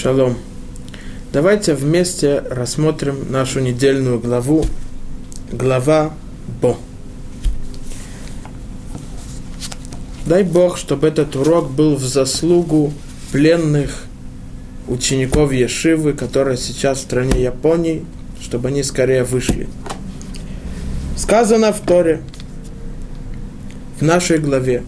Шалом. Давайте вместе рассмотрим нашу недельную главу, глава Бо. Дай Бог, чтобы этот урок был в заслугу пленных учеников Ешивы, которые сейчас в стране Японии, чтобы они скорее вышли. Сказано в Торе, в нашей главе,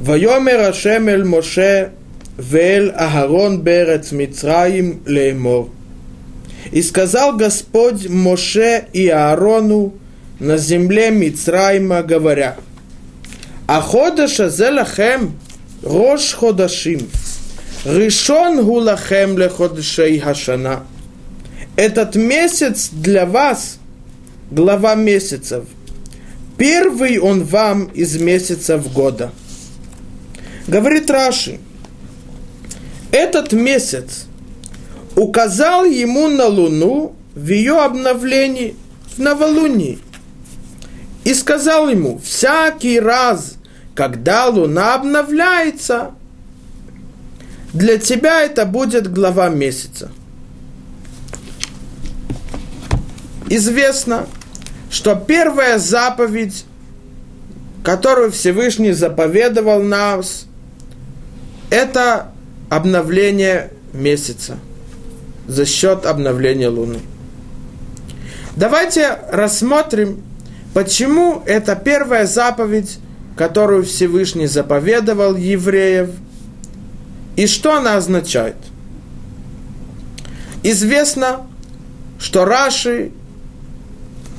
«Вайомер Ашем эль Моше Вель Агарон Берец Мицраим Леймор. И сказал Господь Моше и Аарону на земле Мицраима, говоря, Аходаша зелахем Рош Ходашим, Ришон гулахем леходшей Хашана. Этот месяц для вас, глава месяцев, первый он вам из месяцев года. Говорит Раши, этот месяц указал ему на Луну в ее обновлении, в новолунии. И сказал ему, всякий раз, когда Луна обновляется, для тебя это будет глава месяца. Известно, что первая заповедь, которую Всевышний заповедовал нас, это обновление месяца за счет обновления Луны. Давайте рассмотрим, почему это первая заповедь, которую Всевышний заповедовал евреев, и что она означает. Известно, что Раши,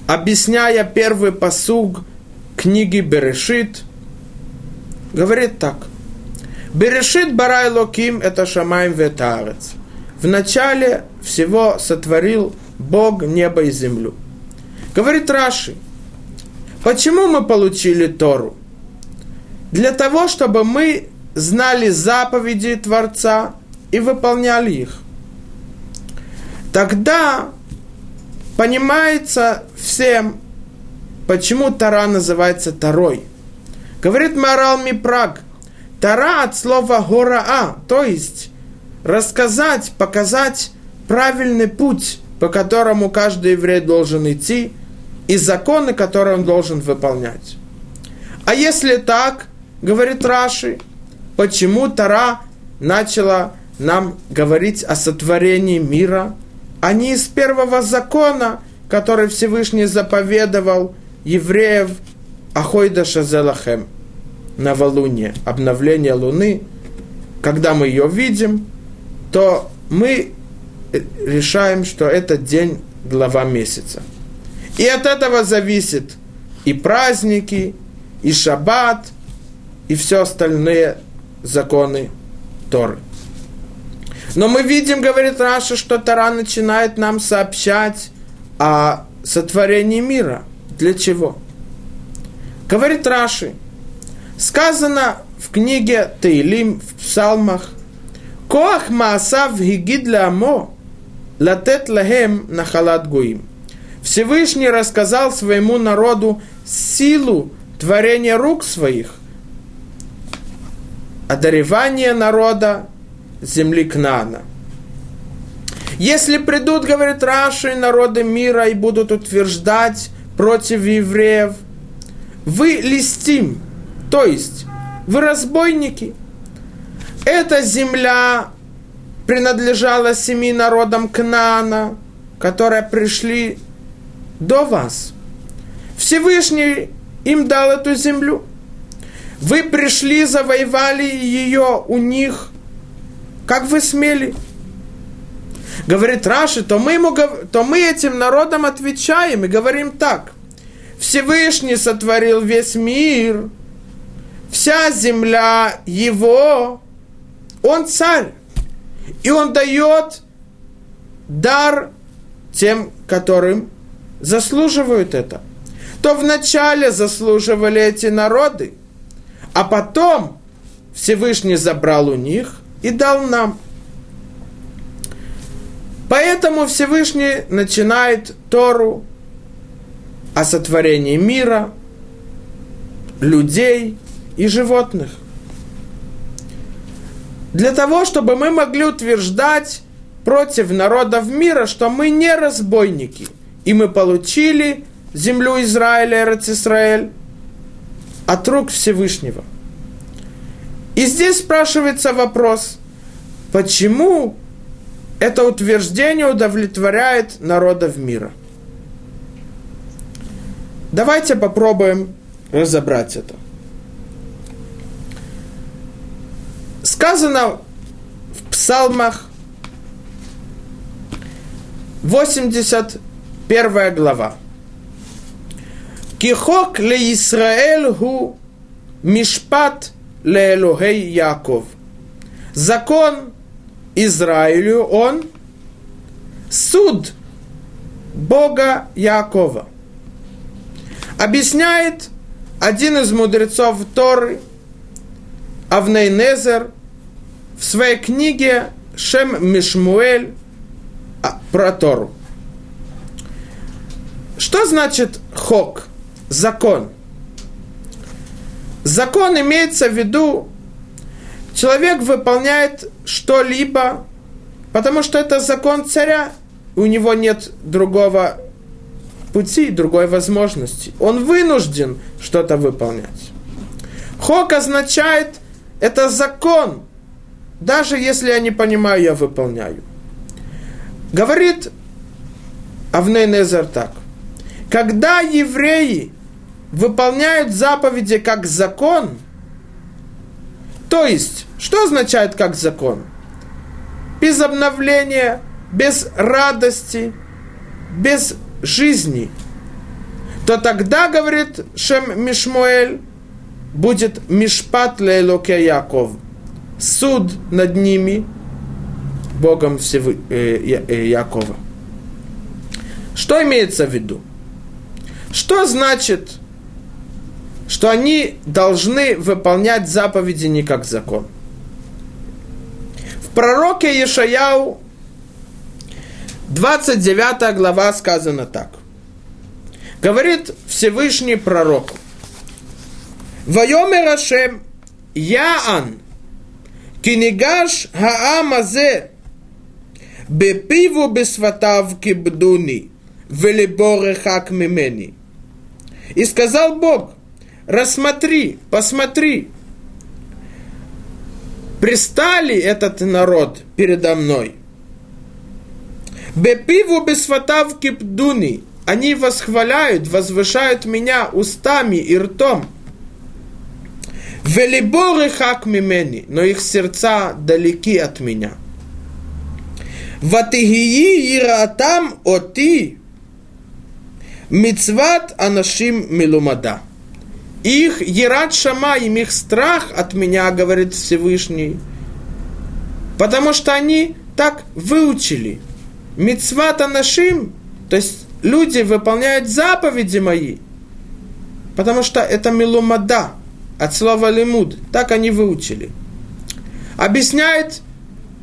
объясняя первый посуг книги Берешит, говорит так – Берешит барай локим это шамаем ветарец. В начале всего сотворил Бог небо и землю. Говорит Раши, почему мы получили Тору? Для того, чтобы мы знали заповеди Творца и выполняли их. Тогда понимается всем, почему Тара называется Тарой. Говорит Марал Мипраг, Тара от слова гораа, то есть рассказать, показать правильный путь, по которому каждый еврей должен идти, и законы, которые он должен выполнять. А если так, говорит Раши, почему Тара начала нам говорить о сотворении мира, а не из первого закона, который Всевышний заповедовал евреев Ахойда Шазелахем – новолуние, обновление Луны, когда мы ее видим, то мы решаем, что это день глава месяца. И от этого зависит и праздники, и шаббат, и все остальные законы Торы. Но мы видим, говорит Раша, что Тора начинает нам сообщать о сотворении мира. Для чего? Говорит Раши – Сказано в книге Таилим, в псалмах, Коах Маасав Гигид Ламо, Латет Лахем Нахалат Гуим. Всевышний рассказал своему народу силу творения рук своих, одаревание народа земли Кнана. Если придут, говорит Раши, народы мира и будут утверждать против евреев, вы листим, то есть, вы разбойники. Эта земля принадлежала семи народам Кнаана, которые пришли до вас. Всевышний им дал эту землю. Вы пришли, завоевали ее у них. Как вы смели? Говорит Раши, то мы, ему, то мы этим народам отвечаем и говорим так. Всевышний сотворил весь мир – вся земля его, он царь. И он дает дар тем, которым заслуживают это. То вначале заслуживали эти народы, а потом Всевышний забрал у них и дал нам. Поэтому Всевышний начинает Тору о сотворении мира, людей – и животных. для того, чтобы мы могли утверждать против народов мира, что мы не разбойники, и мы получили землю Израиля, Эрцисраэль, от рук Всевышнего. И здесь спрашивается вопрос, почему это утверждение удовлетворяет народов мира? Давайте попробуем разобрать это. Сказано в псалмах 81 глава. Кихок ле Исраэль гу мишпат ле Элогей Яков. Закон Израилю, он суд Бога Якова. Объясняет один из мудрецов Торы, Авнейнезер, в своей книге Шем Мишмуэль про Тору. Что значит хок? Закон. Закон имеется в виду, человек выполняет что-либо, потому что это закон царя, у него нет другого пути, другой возможности. Он вынужден что-то выполнять. Хок означает, это закон, даже если я не понимаю, я выполняю. Говорит Авнейнезер так. Когда евреи выполняют заповеди как закон, то есть, что означает как закон? Без обновления, без радости, без жизни, то тогда, говорит Шем Мишмуэль, будет Мишпат Лейлоке Яков, суд над ними, Богом Всевы, э, э, Якова. Что имеется в виду? Что значит, что они должны выполнять заповеди не как закон? В пророке Ешаяу 29 глава сказано так. Говорит Всевышний пророк. Вайомер Ашем Яан Кинигаш Хаамазе Бепиву бесватав кибдуни Велиборе хак мимени. И сказал Бог, рассмотри, посмотри, пристали этот народ передо мной – Бепиву бесфатав кипдуни. Они восхваляют, возвышают меня устами и ртом. Велиборы хак мимени, но их сердца далеки от меня. Ватигии иратам оти мицват анашим милумада. Их ерат шамаим, их страх от меня, говорит Всевышний, потому что они так выучили – Мицвата нашим, то есть люди выполняют заповеди мои, потому что это милумада, от слова лимуд, так они выучили. Объясняет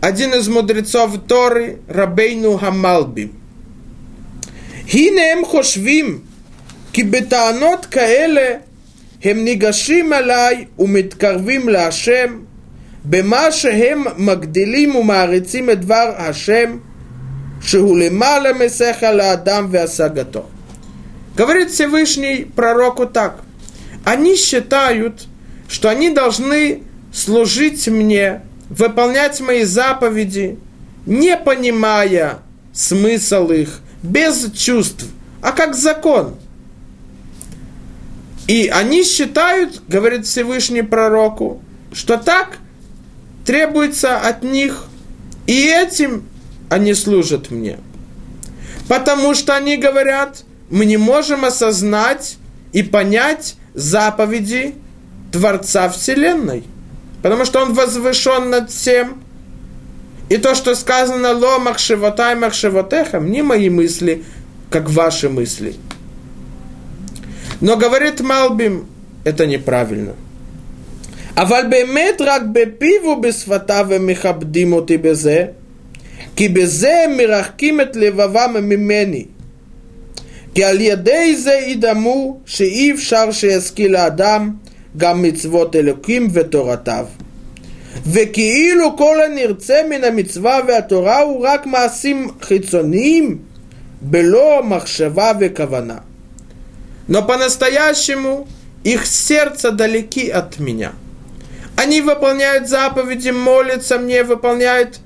один из мудрецов Торы, Рабейну Хамалби. הנה хошвим, ки бетаанот каэле, הם ניגשים עליי ומתקרבים להשם, במה שהם מגדילים ומעריצים את דבר השם, Шигулемала Месеха Адам Веасагато. Говорит Всевышний пророку так. Они считают, что они должны служить мне, выполнять мои заповеди, не понимая смысл их, без чувств, а как закон. И они считают, говорит Всевышний пророку, что так требуется от них, и этим они служат мне. Потому что они говорят, мы не можем осознать и понять заповеди Творца Вселенной. Потому что Он возвышен над всем. И то, что сказано «Ломах шивотай мах шивотехам», не мои мысли, как ваши мысли. Но говорит Малбим, это неправильно. אבל באמת רק בפיו ובשפתיו הם מכבדים אותי בזה, כי בזה הם מרחקים את לבבם ממני. כי על ידי זה ידמו שאי אפשר שישכיל האדם גם מצוות אלוקים ותורתיו. וכאילו כל הנרצה מן המצווה והתורה הוא רק מעשים חיצוניים, בלא מחשבה וכוונה. Но по-настоящему их сердце далеки от меня. Они выполняют заповеди, молятся мне, выполняют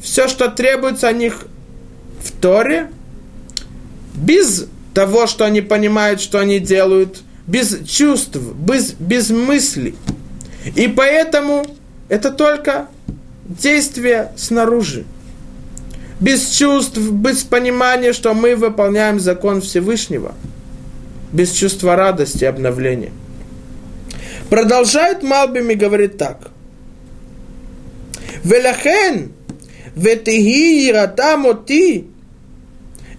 все, что требуется о них в Торе, без того, что они понимают, что они делают, без чувств, без, без мыслей. И поэтому это только действие снаружи. Без чувств, без понимания, что мы выполняем закон Всевышнего. Без чувства радости обновления. Продолжает Малбим и говорит так. Велахен, ветихи иратамоти,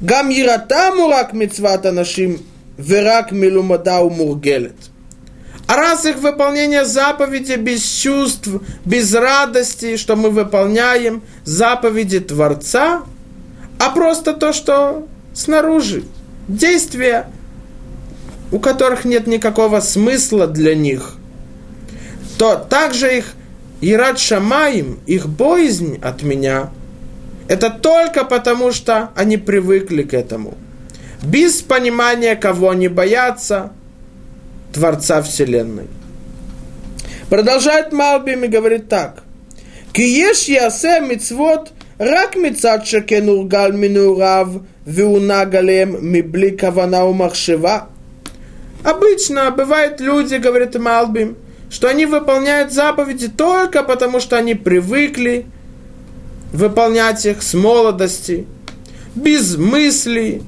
Гам Иратам урак мецвата нашим верак милумада мургелет. А раз их выполнение заповеди без чувств, без радости, что мы выполняем заповеди Творца, а просто то, что снаружи, действия, у которых нет никакого смысла для них, то также их Ират Шамаим, их боязнь от меня – это только потому, что они привыкли к этому. Без понимания, кого они боятся, Творца Вселенной. Продолжает Малбим и говорит так. Киеш ясе мицвот рак мицад шекен ургал минурав виунагалем мибли кавана умахшива. Обычно бывают люди, говорит Малбим, что они выполняют заповеди только потому, что они привыкли выполнять их с молодости, без мыслей,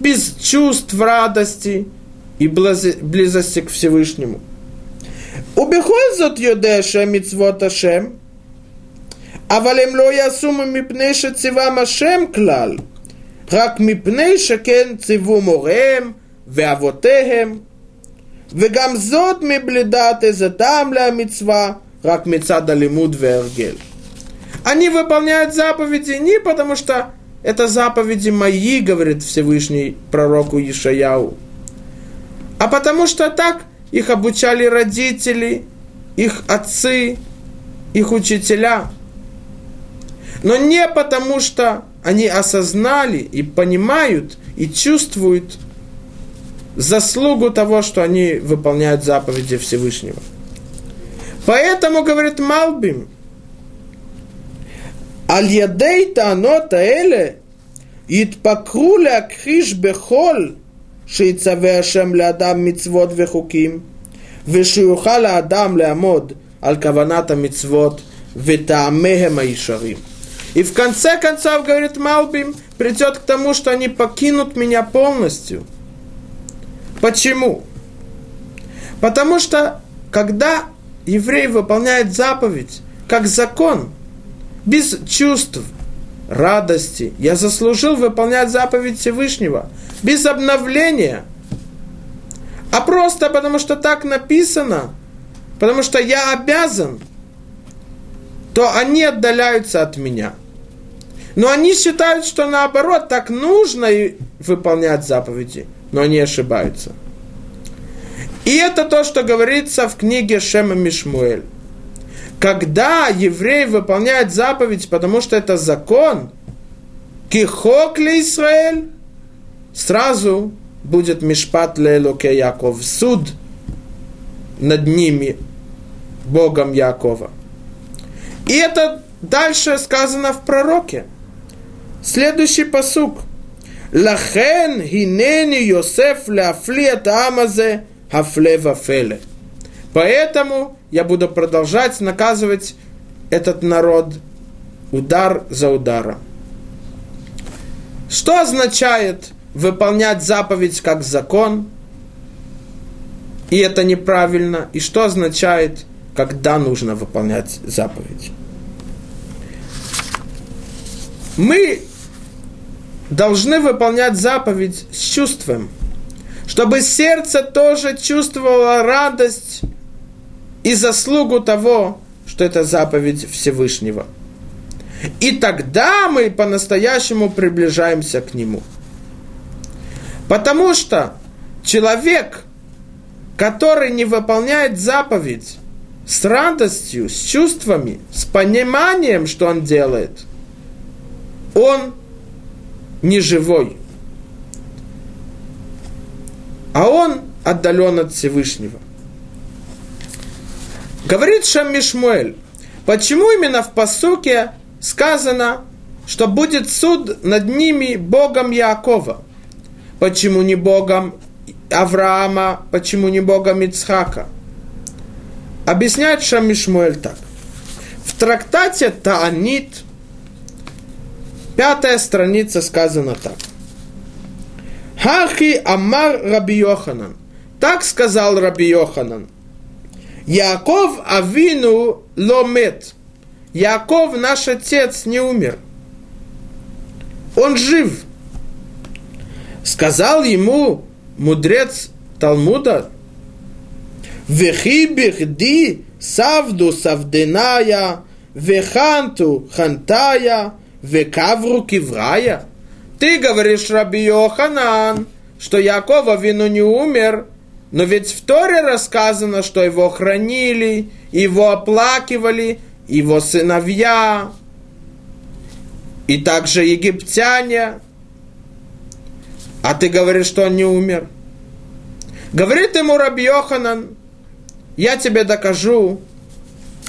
без чувств радости – и близости к Всевышнему. ובכל זאת יודע שמצוות השם, אבל הם לא יעשו מפני שציוום השם כלל, רק מפני שכן ציוו מוריהם ואבותיהם, וגם זאת מבלי דעת איזה טעם למצווה, רק מצד הלימוד והרגל. Они выполняют заповеди не потому, что это заповеди мои, говорит Всевышний пророку Ишаяу, а потому что так их обучали родители, их отцы, их учителя. Но не потому что они осознали и понимают и чувствуют заслугу того, что они выполняют заповеди Всевышнего. Поэтому, говорит Малбим, Аль-Ядей Танота Эле Итпакру Лакхиш Бехоль Шейцаве Ашем Леадам Мицвод Вехуким Вешиуха Леадам Леамод Аль-Каваната Мицвод Ветаамехем Аишарим И в конце концов, говорит Малбим, придет к тому, что они покинут меня полностью. Почему? Потому что, когда еврей выполняет заповедь, как закон – без чувств, радости, я заслужил выполнять заповедь Всевышнего – без обновления, а просто потому что так написано, потому что я обязан, то они отдаляются от меня. Но они считают, что наоборот, так нужно выполнять заповеди, но они ошибаются. И это то, что говорится в книге Шема Мишмуэль. Когда еврей выполняет заповедь, потому что это закон, кихок ли Израиль, сразу будет Мишпат Лелоке Яков, суд над ними, Богом Якова. И это дальше сказано в пророке. Следующий посук. Лахен хинени Йосеф ляфлият амазе хафле вафеле. Поэтому я буду продолжать наказывать этот народ удар за ударом. Что означает выполнять заповедь как закон, и это неправильно. И что означает, когда нужно выполнять заповедь? Мы должны выполнять заповедь с чувством, чтобы сердце тоже чувствовало радость и заслугу того, что это заповедь Всевышнего. И тогда мы по-настоящему приближаемся к Нему – Потому что человек, который не выполняет заповедь с радостью, с чувствами, с пониманием, что он делает, он не живой. А он отдален от Всевышнего. Говорит Шаммишмуэль, почему именно в посуке сказано, что будет суд над ними Богом Якова? Почему не Богом Авраама, почему не Богом Ицхака? Объясняет Шамишмуэль так. В трактате Таанит, пятая страница сказано так. Хахи Амар Раби Йоханан. Так сказал Раби Йоханан. Яков Авину ломет. Яков, наш отец, не умер. Он жив. Сказал ему мудрец Талмуда, Вехи бихди савду савденая, веханту хантая, векавру киврая. Ты говоришь, Раби Йоханан, что Якова вину не умер, но ведь в Торе рассказано, что его хранили, его оплакивали, его сыновья, и также египтяне. А ты говоришь, что он не умер. Говорит ему Раби Йоханан, я тебе докажу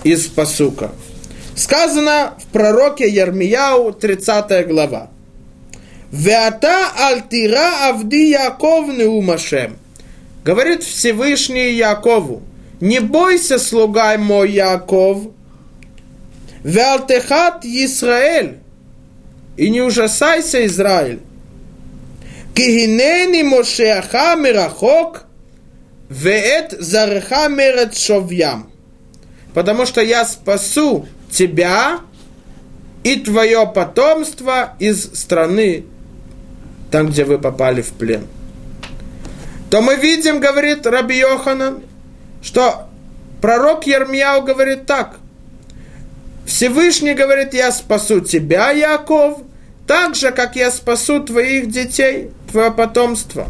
из посука. Сказано в пророке Ярмияу, 30 глава. Веата альтира авди Яков неумашем. Говорит Всевышний Якову, не бойся, слуга мой Яков, Веалтехат Исраэль, и не ужасайся, Израиль. Кигинени Мошеаха Мирахок, Веет Зареха Мерет Шовьям. Потому что я спасу тебя и твое потомство из страны, там, где вы попали в плен. То мы видим, говорит Раби Йоханан, что пророк Ермияу говорит так. Всевышний говорит, я спасу тебя, Яков, так же, как я спасу твоих детей, твое потомство.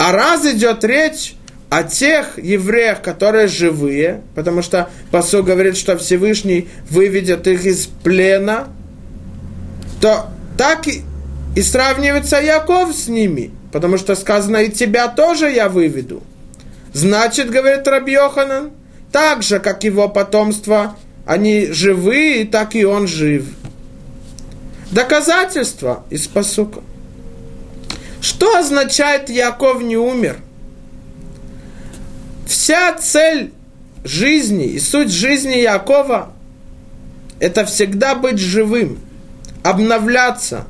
А раз идет речь о тех евреях, которые живые, потому что посол говорит, что Всевышний выведет их из плена, то так и, и сравнивается Яков с ними, потому что сказано, и тебя тоже я выведу. Значит, говорит Раби Йоханан, так же, как его потомство, они живые, так и он жив. Доказательство из посука. Что означает Яков не умер? Вся цель жизни и суть жизни Якова – это всегда быть живым, обновляться.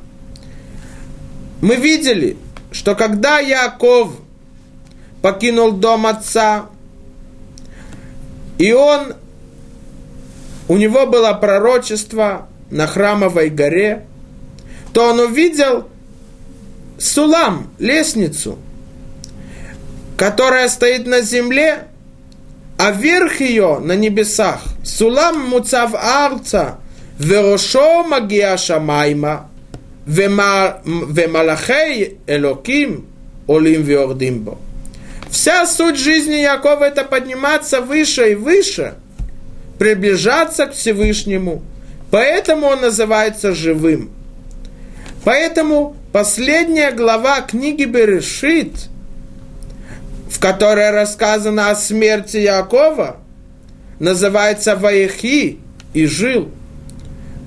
Мы видели, что когда Яков покинул дом отца, и он, у него было пророчество на храмовой горе, то он увидел сулам, лестницу – которая стоит на земле, а верх ее на небесах. Сулам муцав арца, верошо магия шамайма, вемалахей элоким олим виордимбо. Вся суть жизни Якова это подниматься выше и выше, приближаться к Всевышнему. Поэтому он называется живым. Поэтому последняя глава книги Берешит – в которой рассказано о смерти Якова, называется Ваихи и жил.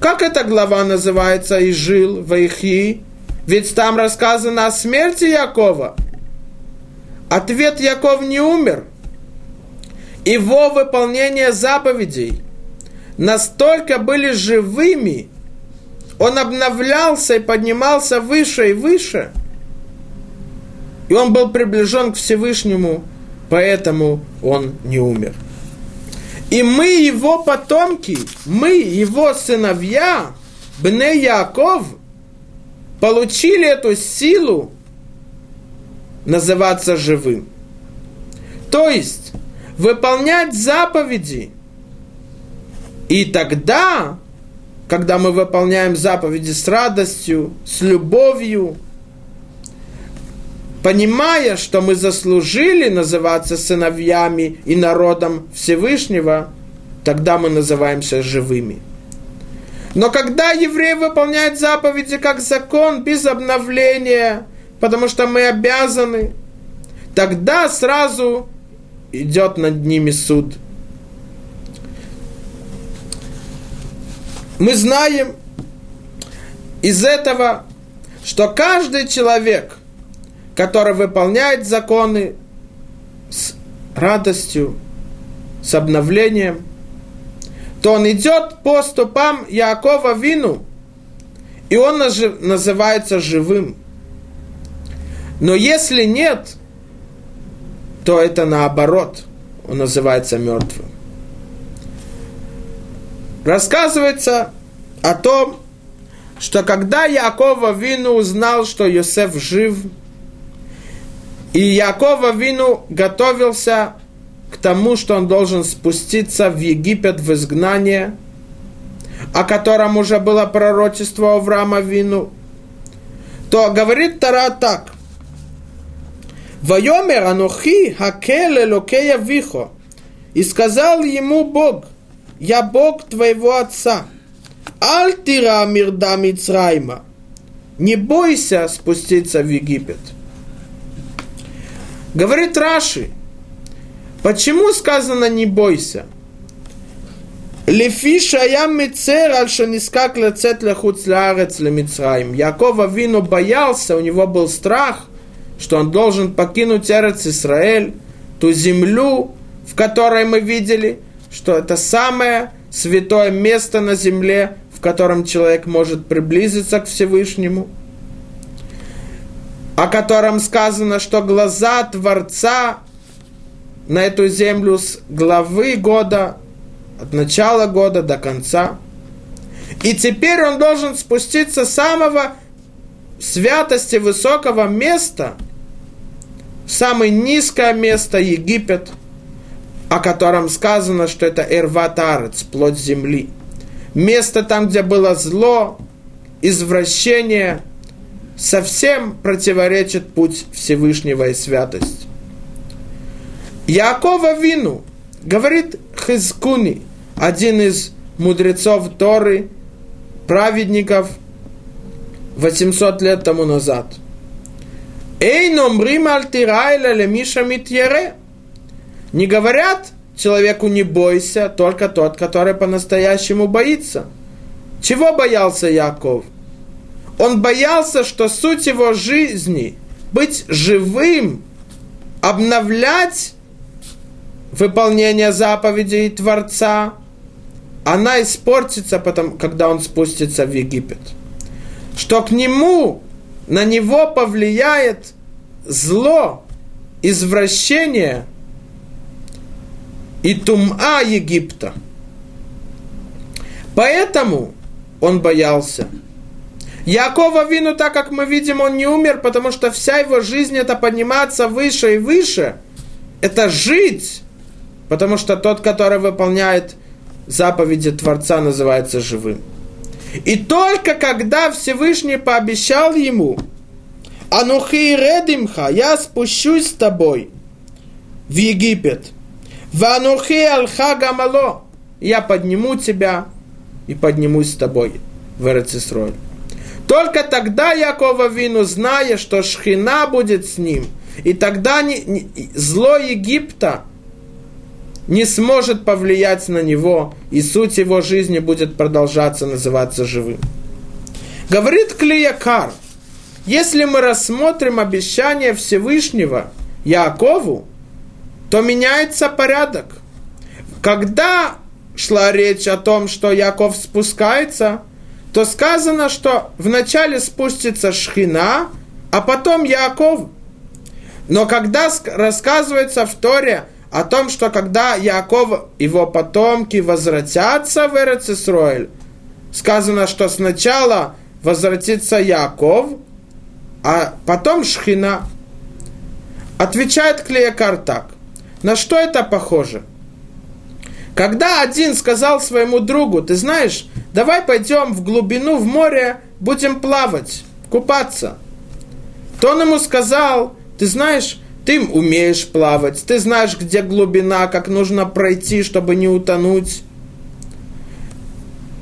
Как эта глава называется и жил Ваихи? Ведь там рассказано о смерти Якова. Ответ Яков не умер. Его выполнение заповедей настолько были живыми, он обновлялся и поднимался выше и выше – и он был приближен к Всевышнему, поэтому он не умер. И мы его потомки, мы его сыновья, Бне Яков, получили эту силу называться живым. То есть выполнять заповеди. И тогда, когда мы выполняем заповеди с радостью, с любовью, понимая, что мы заслужили называться сыновьями и народом Всевышнего, тогда мы называемся живыми. Но когда евреи выполняют заповеди как закон, без обновления, потому что мы обязаны, тогда сразу идет над ними суд. Мы знаем из этого, что каждый человек, который выполняет законы с радостью, с обновлением, то он идет по стопам Якова Вину, и он называется живым. Но если нет, то это наоборот, он называется мертвым. Рассказывается о том, что когда Якова Вину узнал, что Йосеф жив, и Якова Вину готовился к тому, что он должен спуститься в Египет в изгнание, о котором уже было пророчество Авраама Вину, то говорит Тара так. Вайомер анухи хакеле локея вихо. И сказал ему Бог, я Бог твоего отца. Альтира мирда Мицрайма. Не бойся спуститься в Египет. Говорит Раши, почему сказано не бойся? Лефи шаям мицер аль шанискак лецет лехуц лаарец лемицраим. Якова Вину боялся, у него был страх, что он должен покинуть Эрец Израиль, ту землю, в которой мы видели, что это самое святое место на земле, в котором человек может приблизиться к Всевышнему, о котором сказано, что глаза Творца на эту землю с главы года, от начала года до конца. И теперь он должен спуститься с самого святости высокого места, самое низкое место Египет, о котором сказано, что это Эрватарец, плоть земли – место там, где было зло, извращение, совсем противоречит путь Всевышнего и святость. Якова Вину, говорит Хизкуни, один из мудрецов Торы, праведников 800 лет тому назад. Эй, номрим альтирайля лемиша митьере. Не говорят, человеку не бойся, только тот, который по-настоящему боится. Чего боялся Яков? Он боялся, что суть его жизни – быть живым, обновлять выполнение заповедей Творца, она испортится, потом, когда он спустится в Египет. Что к нему, на него повлияет зло, извращение – и тума Египта. Поэтому он боялся. Якова Вину, так как мы видим, он не умер, потому что вся его жизнь это подниматься выше и выше, это жить, потому что тот, который выполняет заповеди Творца, называется живым. И только когда Всевышний пообещал ему, Анухи редимха, я спущусь с тобой в Египет – Ванухи алха гамало. Я подниму тебя и поднимусь с тобой в Эрцисроль. Только тогда Якова Вину, зная, что Шхина будет с ним, и тогда не, не, зло Египта не сможет повлиять на него, и суть его жизни будет продолжаться называться живым. Говорит Клиякар, если мы рассмотрим обещание Всевышнего Якову, то меняется порядок. Когда шла речь о том, что Яков спускается, то сказано, что вначале спустится Шхина, а потом Яков. Но когда рассказывается в Торе о том, что когда Яков, его потомки возвратятся в Эрцисроэль, сказано, что сначала возвратится Яков, а потом Шхина. Отвечает Клеякар так. На что это похоже? Когда один сказал своему другу, ты знаешь, давай пойдем в глубину в море, будем плавать, купаться, то он ему сказал, Ты знаешь, ты умеешь плавать, ты знаешь, где глубина, как нужно пройти, чтобы не утонуть.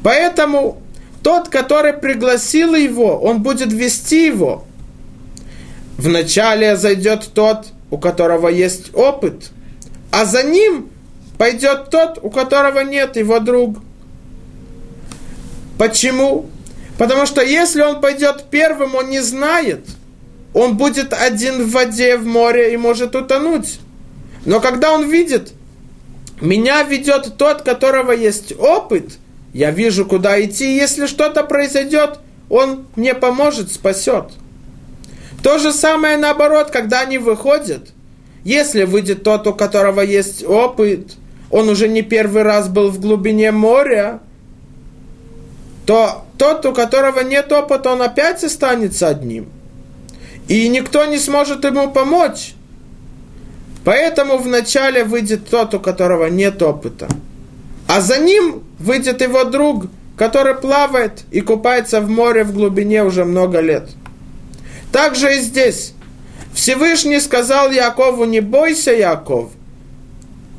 Поэтому тот, который пригласил его, он будет вести его. Вначале зайдет тот, у которого есть опыт, а за ним пойдет тот, у которого нет, его друг. Почему? Потому что если он пойдет первым, он не знает. Он будет один в воде, в море и может утонуть. Но когда он видит, меня ведет тот, которого есть опыт, я вижу, куда идти, если что-то произойдет, он мне поможет, спасет. То же самое наоборот, когда они выходят. Если выйдет тот, у которого есть опыт, он уже не первый раз был в глубине моря, то тот, у которого нет опыта, он опять останется одним. И никто не сможет ему помочь. Поэтому вначале выйдет тот, у которого нет опыта. А за ним выйдет его друг, который плавает и купается в море в глубине уже много лет. Так же и здесь. Всевышний сказал Якову, не бойся, Яков,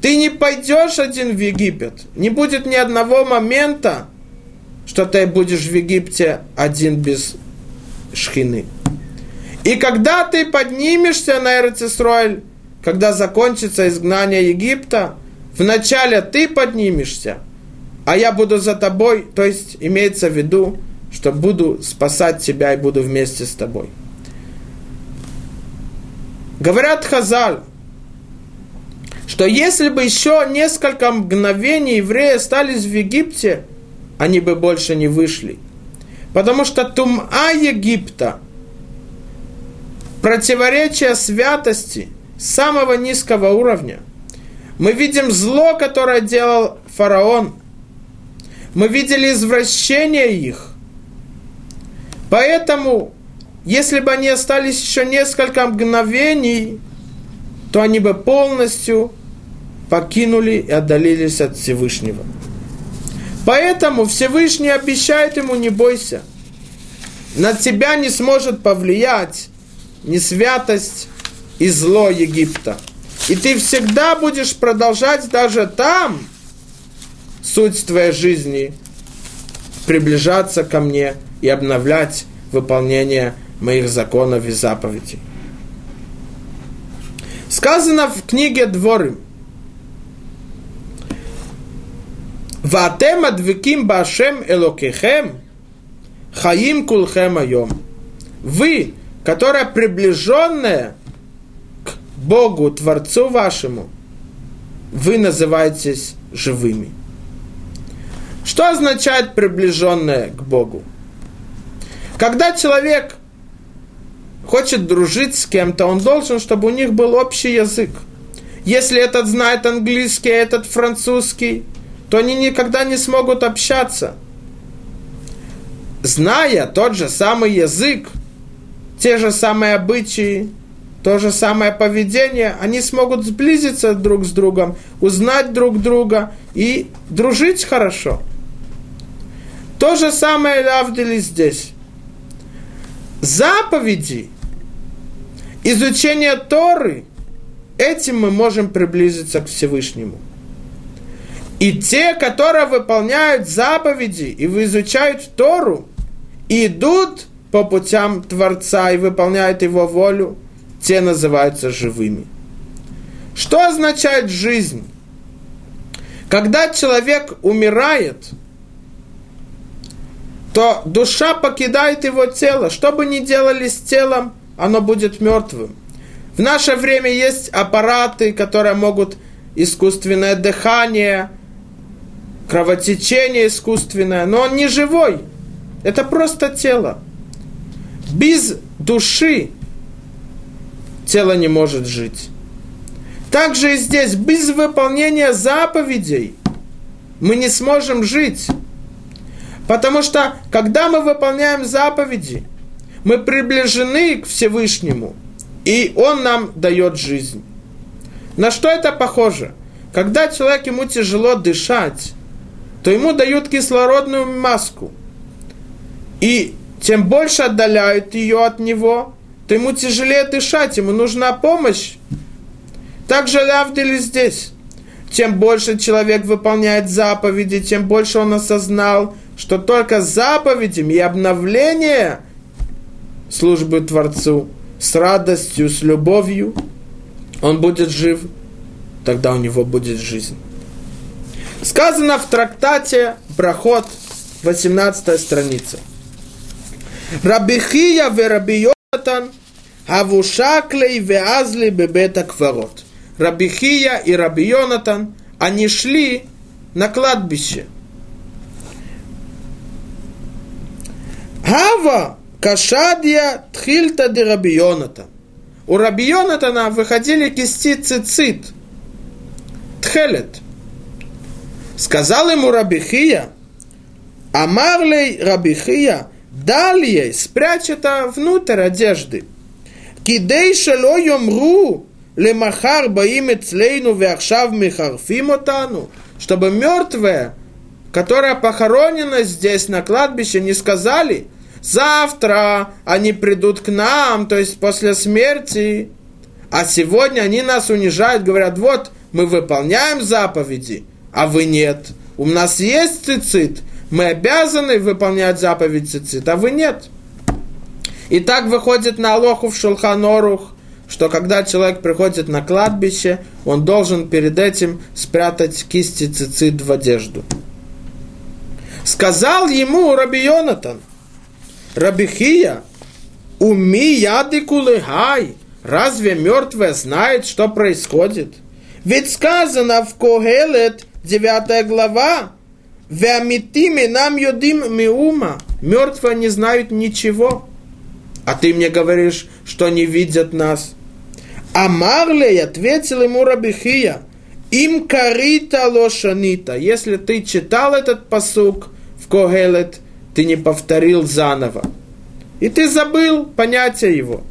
ты не пойдешь один в Египет. Не будет ни одного момента, что ты будешь в Египте один без шхины. И когда ты поднимешься на Эрцисройль, когда закончится изгнание Египта, вначале ты поднимешься, а я буду за тобой, то есть имеется в виду, что буду спасать тебя и буду вместе с тобой. Говорят Хазаль, что если бы еще несколько мгновений евреи остались в Египте – они бы больше не вышли. Потому что тума Египта, противоречие святости самого низкого уровня. Мы видим зло, которое делал фараон. Мы видели извращение их. Поэтому, если бы они остались еще несколько мгновений, то они бы полностью покинули и отдалились от Всевышнего. Поэтому Всевышний обещает ему, не бойся. На тебя не сможет повлиять ни святость и зло Египта. И ты всегда будешь продолжать даже там суть твоей жизни, приближаться ко мне и обновлять выполнение моих законов и заповедей. Сказано в книге Дворы – Ватем адвиким башем элокехем, хаим кулхем айом. Вы, которая приближенная к Богу, Творцу вашему, вы называетесь живыми. Что означает приближенная к Богу? Когда человек хочет дружить с кем-то, он должен, чтобы у них был общий язык. Если этот знает английский, а этот французский – то они никогда не смогут общаться. Зная тот же самый язык, те же самые обычаи, то же самое поведение, они смогут сблизиться друг с другом, узнать друг друга и дружить хорошо. То же самое Лавдили здесь. Заповеди, изучение Торы, этим мы можем приблизиться к Всевышнему. И те, которые выполняют заповеди и изучают Тору, идут по путям Творца и выполняют Его волю, те называются живыми. Что означает жизнь? Когда человек умирает, то душа покидает его тело. Что бы ни делали с телом, оно будет мертвым. В наше время есть аппараты, которые могут искусственное дыхание, кровотечение искусственное, но он не живой. Это просто тело. Без души тело не может жить. Также и здесь, без выполнения заповедей мы не сможем жить. Потому что, когда мы выполняем заповеди, мы приближены к Всевышнему, и Он нам дает жизнь. На что это похоже? Когда человек ему тяжело дышать, то ему дают кислородную маску. И тем больше отдаляют ее от него, то ему тяжелее дышать, ему нужна помощь. Также Лавдили здесь. Чем больше человек выполняет заповеди, тем больше он осознал, что только заповедями и обновление службы Творцу с радостью, с любовью он будет жив, тогда у него будет жизнь. Сказано в трактате Проход, 18 страница. Рабихия ве Раби Йонатан Авушаклей ве Азли бебета кварот. Рабихия и Раби Йонатан, они шли на кладбище. Хава кашадия тхильта де Раби Йонатан. У Раби Йонатана выходили кисти цицит, тхелет. Сказал ему Рабихия, Амарлей Рабихия, далее спрячь это внутрь одежды. Кидей шело йомру лемахар баим эцлейну веахшав михарфим чтобы мертвые, которая похоронена здесь на кладбище, не сказали, завтра они придут к нам, то есть после смерти, а сегодня они нас унижают, говорят, вот, мы выполняем заповеди, а вы нет. У нас есть цицит, мы обязаны выполнять заповедь цицит, а вы нет. И так выходит на Алоху в Шулханорух, что когда человек приходит на кладбище, он должен перед этим спрятать кисти цицит в одежду. Сказал ему Раби Йонатан, Рабихия, уми яды кулыгай, разве мертвые знают, что происходит? Ведь сказано в Когелет, 9 глава, Веамитими нам юдим миума. Мертвые не знают ничего. А ты мне говоришь, что не видят нас. А Марлей ответил ему Рабихия, им карита лошанита. Если ты читал этот посук в Когелет, ты не повторил заново. И ты забыл понятие его.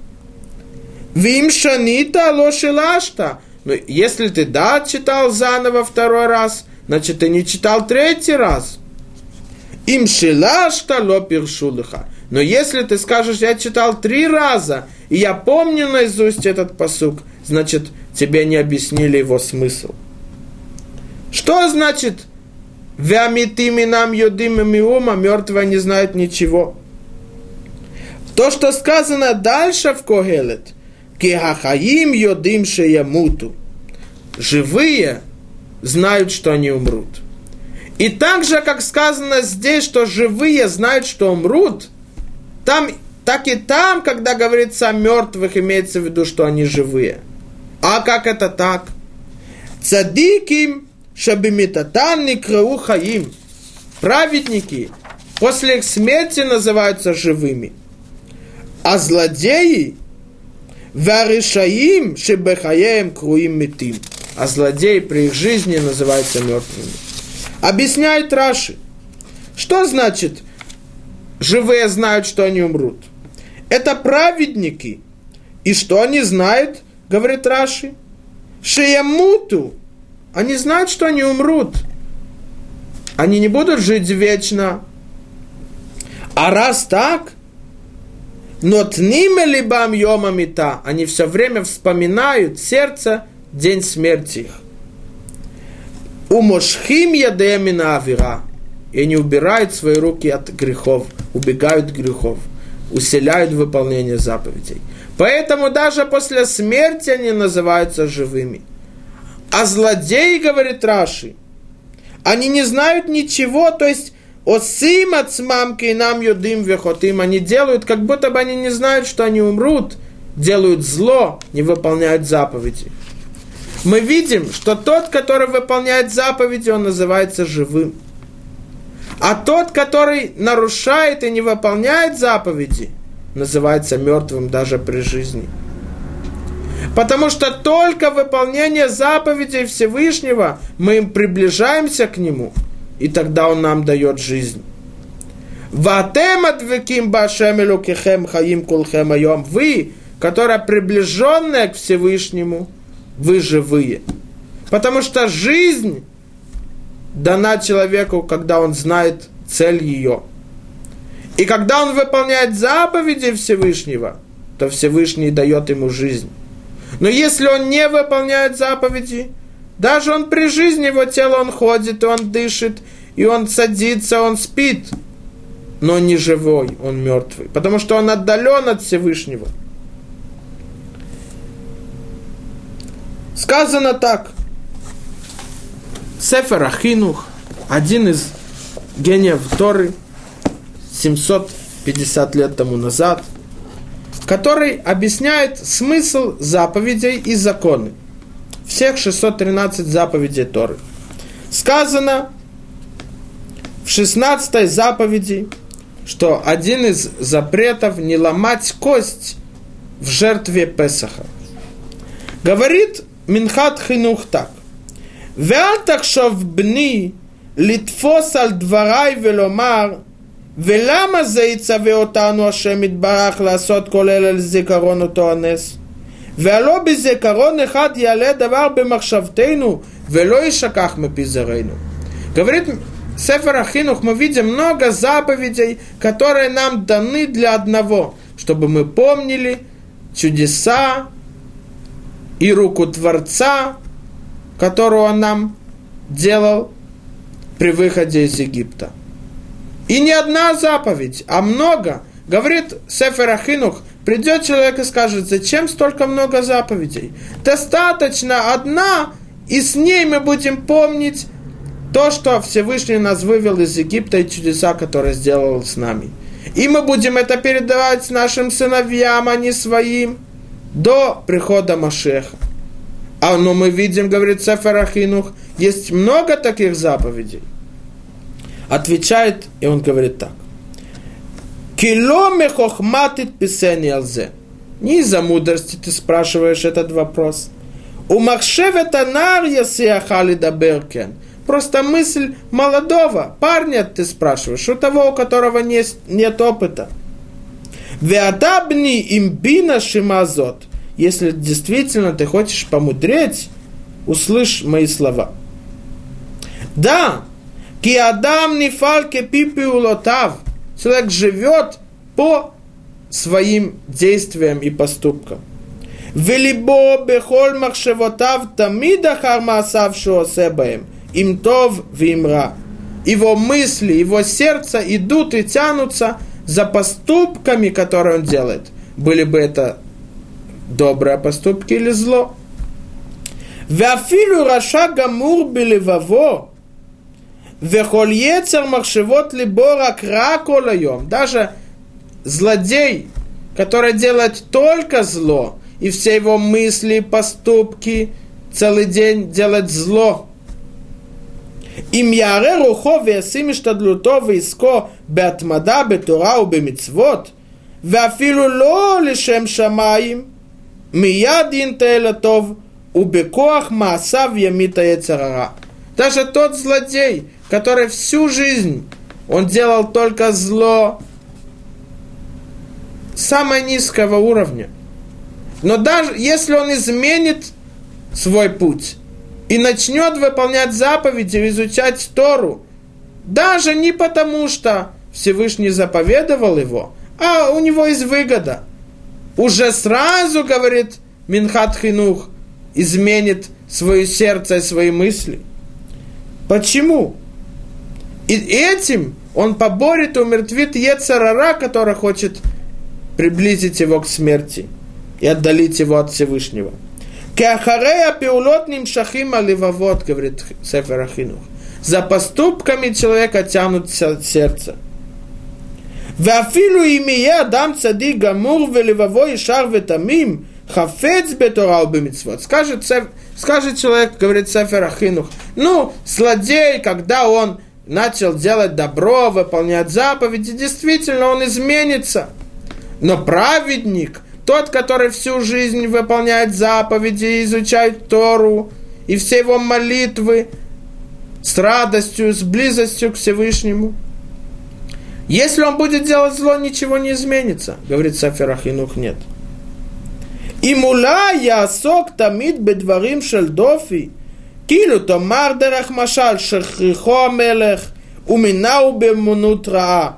Вим шанита лошилашта. Но если ты да читал заново второй раз, значит ты не читал третий раз. Им шилашта ло пиршулыха. Но если ты скажешь, я читал три раза, и я помню наизусть этот посук, значит, тебе не объяснили его смысл. Что значит Вямитими нам юдим миума, мертвые не знают ничего. То, что сказано дальше в Когелет, Кихахаим йодим шеямуту. Живые знают, что они умрут. И так же, как сказано здесь, что живые знают, что умрут, там, так и там, когда говорится о мертвых, имеется в виду, что они живые. А как это так? Цадиким шабимитатан никрау хаим. Праведники после их смерти называются живыми. А злодеи варишаим шебехаем круим метим. А злодеи при их жизни называются мертвыми. Объясняет Раши. Что значит живые знают, что они умрут? Это праведники. И что они знают, говорит Раши? Шеямуту они знают, что они умрут. Они не будут жить вечно. А раз так, но тниме либам йомамита, они все время вспоминают сердце день смерти их. Умошхим ядемина авира. И они убирают свои руки от грехов, убегают грехов, усиляют выполнение заповедей. Поэтому даже после смерти они называются живыми. А злодеи, говорит Раши, они не знают ничего, то есть осим от смамки и нам юдим вехотим, они делают, как будто бы они не знают, что они умрут, делают зло, не выполняют заповеди. Мы видим, что тот, который выполняет заповеди, он называется живым. А тот, который нарушает и не выполняет заповеди, называется мертвым даже при жизни. Потому что только выполнение заповедей Всевышнего мы им приближаемся к Нему, и тогда Он нам дает жизнь. Ватем адвеким башем элукихем хаим. Вы, которые приближенные к Всевышнему, вы живые. Потому что жизнь дана человеку, когда он знает цель ее. И когда он выполняет заповеди Всевышнего – то Всевышний дает ему жизнь. Но если он не выполняет заповеди, даже он при жизни, его тело, он ходит, он дышит, и он садится, он спит, но не живой, он мертвый, потому что он отдален от Всевышнего. Сказано так. Сефер Ахинух, один из гениев Торы, 750 лет тому назад, который объясняет смысл заповедей и законы Всех 613 заповедей Торы. Сказано в 16 заповеди, что один из запретов не ломать кость в жертве Песаха. Говорит Минхат Хинух так. ואל תחשוב בני לתפוס על דבריי ולומר ולמה זה יצווה אותנו השם יתברך לעשות כל אלה לזיכרון אותו הנס? והלא בזיכרון אחד יעלה דבר במחשבתנו ולא יישכח מפי זרענו. Говорит Сефер Ахинух, мы видим много заповедей, которые нам даны для одного, чтобы мы помнили чудеса и руку Творца, которую он нам делал при выходе из Египта. И не одна заповедь, а много. Говорит Сефер Ахинух, придет человек и скажет, зачем столько много заповедей? Достаточно одна, и с ней мы будем помнить то, что Всевышний нас вывел из Египта и чудеса, которые сделал с нами. И мы будем это передавать нашим сыновьям, а не своим, до прихода Машеха. А но мы видим, говорит Сефер Ахинух, есть много таких заповедей – отвечает, и он говорит так. Кило мехохматит писени алзе. Не из-за мудрости ты спрашиваешь этот вопрос. У махшевета нар ясиахали даберкен. Просто мысль молодого парня ты спрашиваешь, у того, у которого нет, нет опыта. Веатабни имбина шимазот. Если действительно ты хочешь помудреть, услышь мои слова. Да, Ки Адам нефаль кепипи улотав. Человек живет по своим действиям и поступкам. Велибо бехоль махшевотав тамид ахар маасав шоосебаем. Им тов вимра. Его мысли, его сердце идут и тянутся за поступками, которые он делает. Были бы это добрые поступки или зло. Вафилу раша гамур белеваво, Вехоль ецер махшевот либора краколайом. Даже злодей, который делает только зло, и все его мысли, поступки целый день делать зло. אם יערה רוחו וישים השתדלותו ועסקו בהתמדה בתורה ובמצוות, ואפילו לא לשם שמיים, מיד ינטה אל הטוב, ובכוח מעשיו ימית היצר הרע. Даже тот злодей, который всю жизнь он делал только зло самого низкого уровня. Но даже если он изменит свой путь и начнет выполнять заповеди, изучать Тору, даже не потому, что Всевышний заповедовал его, а у него есть выгода. Уже сразу, говорит Минхат Хинух, изменит свое сердце и свои мысли. Почему? И этим он поборет и умертвит Ецарара, который хочет приблизить его к смерти и отдалить его от Всевышнего. Кеахарея пиулот нимшахим аливавод, говорит Сефер Ахинух. За поступками человека тянутся сердце. Вафилу имея дам цади гамур веливаво и шар ветамим, хафец бетора обимитсвот. Скажет, скажет человек, говорит Сефер Ахинух, ну, злодей, когда он начал делать добро, выполнять заповеди, действительно он изменится. Но праведник, тот, который всю жизнь выполняет заповеди, изучает Тору, и все его молитвы с радостью, с близостью к Всевышнему, если он будет делать зло, ничего не изменится, говорит Сафир Ахинух, нет. И мула ясок тамид бедварим шельдофи, כאילו תאמר דרך משל שכריחו המלך ומינהו באמונות רעה.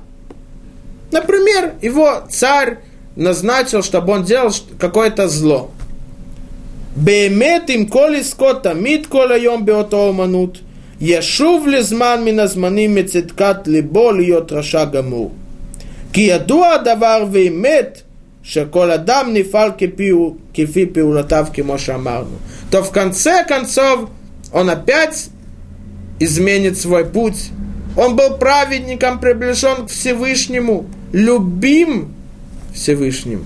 Например, его царь назначил, чтобы он делал какое-то зло. באמת עם כל עסקות תמיד כל היום באותו אומנות, ישוב לזמן מן הזמנים מצדקת ליבו להיות רשע גמור. כי ידוע הדבר ואמת שכל אדם נפעל כפי, כפי פעולותיו כמו שאמרנו. То в конце концов он опять изменит свой путь. Он был праведником, приближен к Всевышнему, любим Всевышним.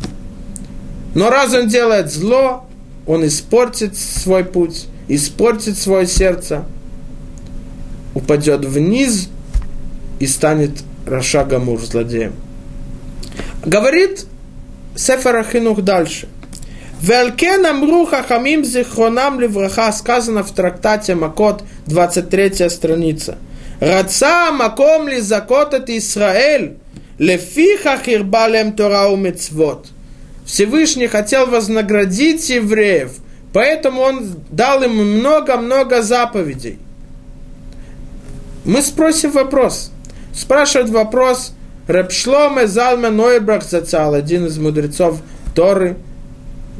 Но раз он делает зло, он испортит свой путь, испортит свое сердце, упадет вниз и станет Раша Гамур, злодеем. Говорит Сефер Ахинух дальше. Велкен Амру Хахамим Зихронам Левраха сказано в трактате Макот, 23 страница. Раца Маком ли закотат Исраэль, лефиха хирбалем Тора у мецвот. Всевышний хотел вознаградить евреев, поэтому он дал им много-много заповедей. Мы спросим вопрос. Спрашивает вопрос Репшломе Залме Нойбрах Зацал, один из мудрецов Торы,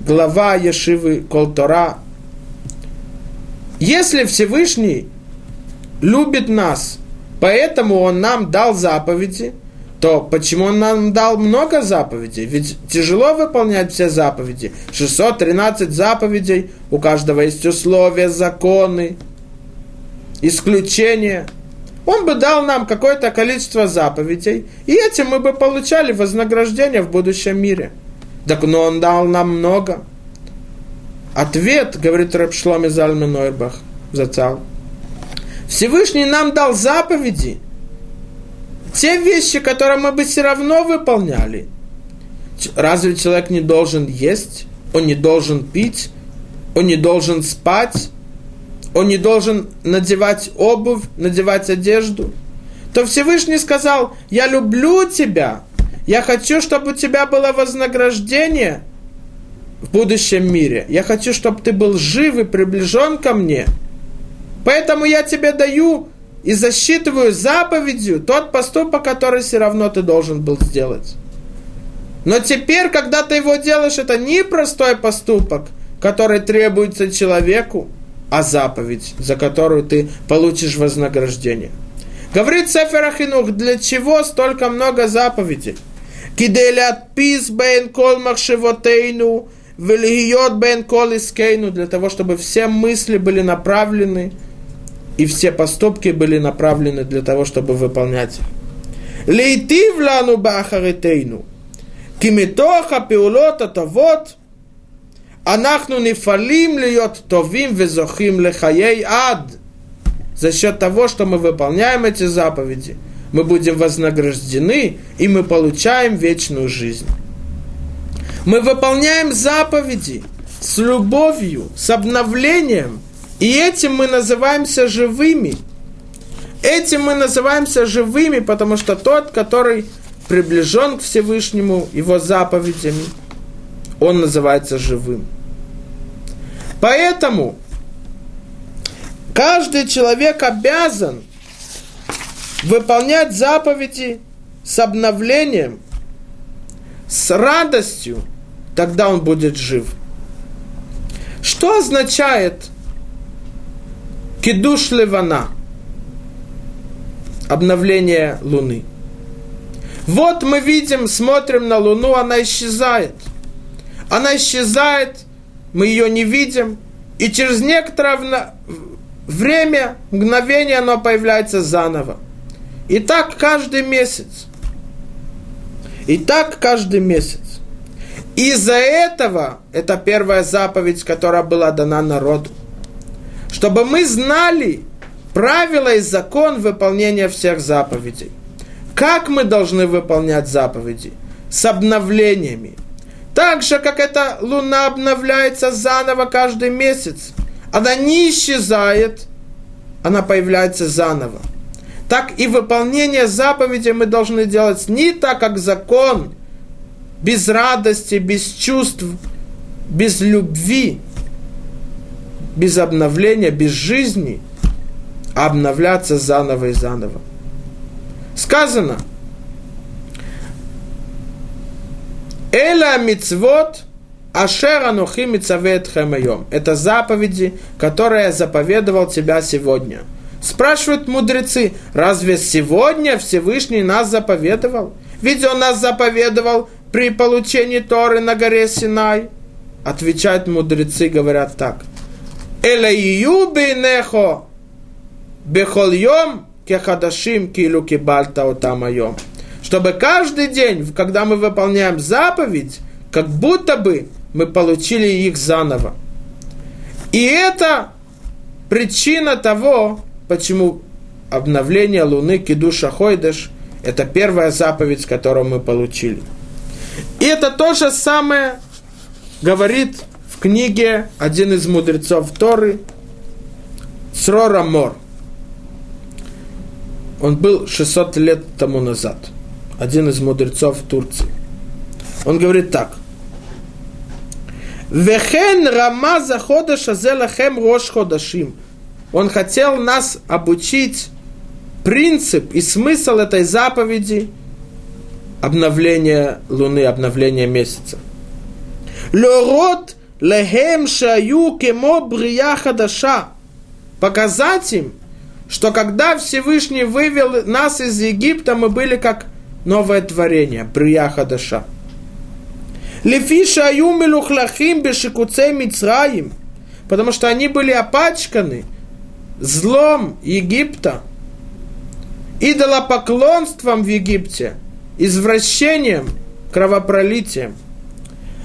глава Ешивы Колтора. Если Всевышний любит нас, поэтому Он нам дал заповеди – то почему он нам дал много заповедей? Ведь тяжело выполнять все заповеди. 613 заповедей, у каждого есть условия, законы, исключения. Он бы дал нам какое-то количество заповедей, и этим мы бы получали вознаграждение в будущем мире. Так но он дал нам много. Ответ, говорит Рабшломи Зальменойбах, зацал. Всевышний нам дал заповеди – те вещи, которые мы бы все равно выполняли. Разве человек не должен есть? Он не должен пить? Он не должен спать? Он не должен надевать обувь, надевать одежду? То Всевышний сказал, я люблю тебя, я хочу, чтобы у тебя было вознаграждение в будущем мире. Я хочу, чтобы ты был жив и приближен ко мне. Поэтому я тебе даю и засчитываю заповедью тот поступок, который все равно ты должен был сделать. Но теперь, когда ты его делаешь, это не простой поступок, который требуется человеку, а заповедь, за которую ты получишь вознаграждение. Говорит Сефер Ахинух, для чего столько много заповедей? Киделят пис бен кол махшевотейну, велигиот бен кол искейну, для того, чтобы все мысли были направлены и все поступки были направлены для того, чтобы выполнять. Лейтив лану бахаритейну, кимитоха пиулота то вот, анахну не фалим льет товим везохим лехаей ад. За счет того, что мы выполняем эти заповеди – мы будем вознаграждены, и мы получаем вечную жизнь. Мы выполняем заповеди с любовью, с обновлением – и этим мы называемся живыми. Этим мы называемся живыми, потому что тот, который приближен к Всевышнему, его заповедями, он называется живым. Поэтому каждый человек обязан выполнять заповеди с обновлением, с радостью, тогда он будет жив. Что означает Кидуш Левана. Обновление Луны. Вот мы видим, смотрим на Луну, она исчезает. Она исчезает, мы ее не видим, и через некоторое время, мгновение, она появляется заново. И так каждый месяц. И так каждый месяц. Из-за этого, это первая заповедь, которая была дана народу чтобы мы знали правила и закон выполнения всех заповедей. Как мы должны выполнять заповеди? С обновлениями. Так же, как эта луна обновляется заново каждый месяц. Она не исчезает, она появляется заново. Так и выполнение заповедей мы должны делать не так, как закон, без радости, без чувств, без любви, без обновления, без жизни, а обновляться заново и заново. Сказано, Эла мицвот ашер анухи мицавет хэмайом. Это заповеди, которые я заповедовал тебя сегодня. Спрашивают мудрецы, разве сегодня Всевышний нас заповедовал? Ведь он нас заповедовал при получении Торы на горе Синай. Отвечают мудрецы, говорят так. Элею бейнехо бехольем кехадашим килу кибальта отамайом. Чтобы каждый день, когда мы выполняем заповедь, как будто бы мы получили их заново. И это причина того, почему обновление Луны Кидуша Хойдеш – это первая заповедь, которую мы получили. И это то же самое говорит в книге один из мудрецов Торы, Срора Мор. Он был 600 лет тому назад. Один из мудрецов Турции. Он говорит так. Вехен рама захода шазелахем рош ходашим. Он хотел нас обучить принцип и смысл этой заповеди обновления Луны, обновления месяца. Лорот лехем шаю кемо брия хадаша. Показать им, что когда Всевышний вывел нас из Египта, мы были как новое творение, брия хадаша. Лефи шаю мелухлахим бешикуцей мицраим. Потому что они были опачканы злом Египта, идолопоклонством в Египте, извращением, кровопролитием.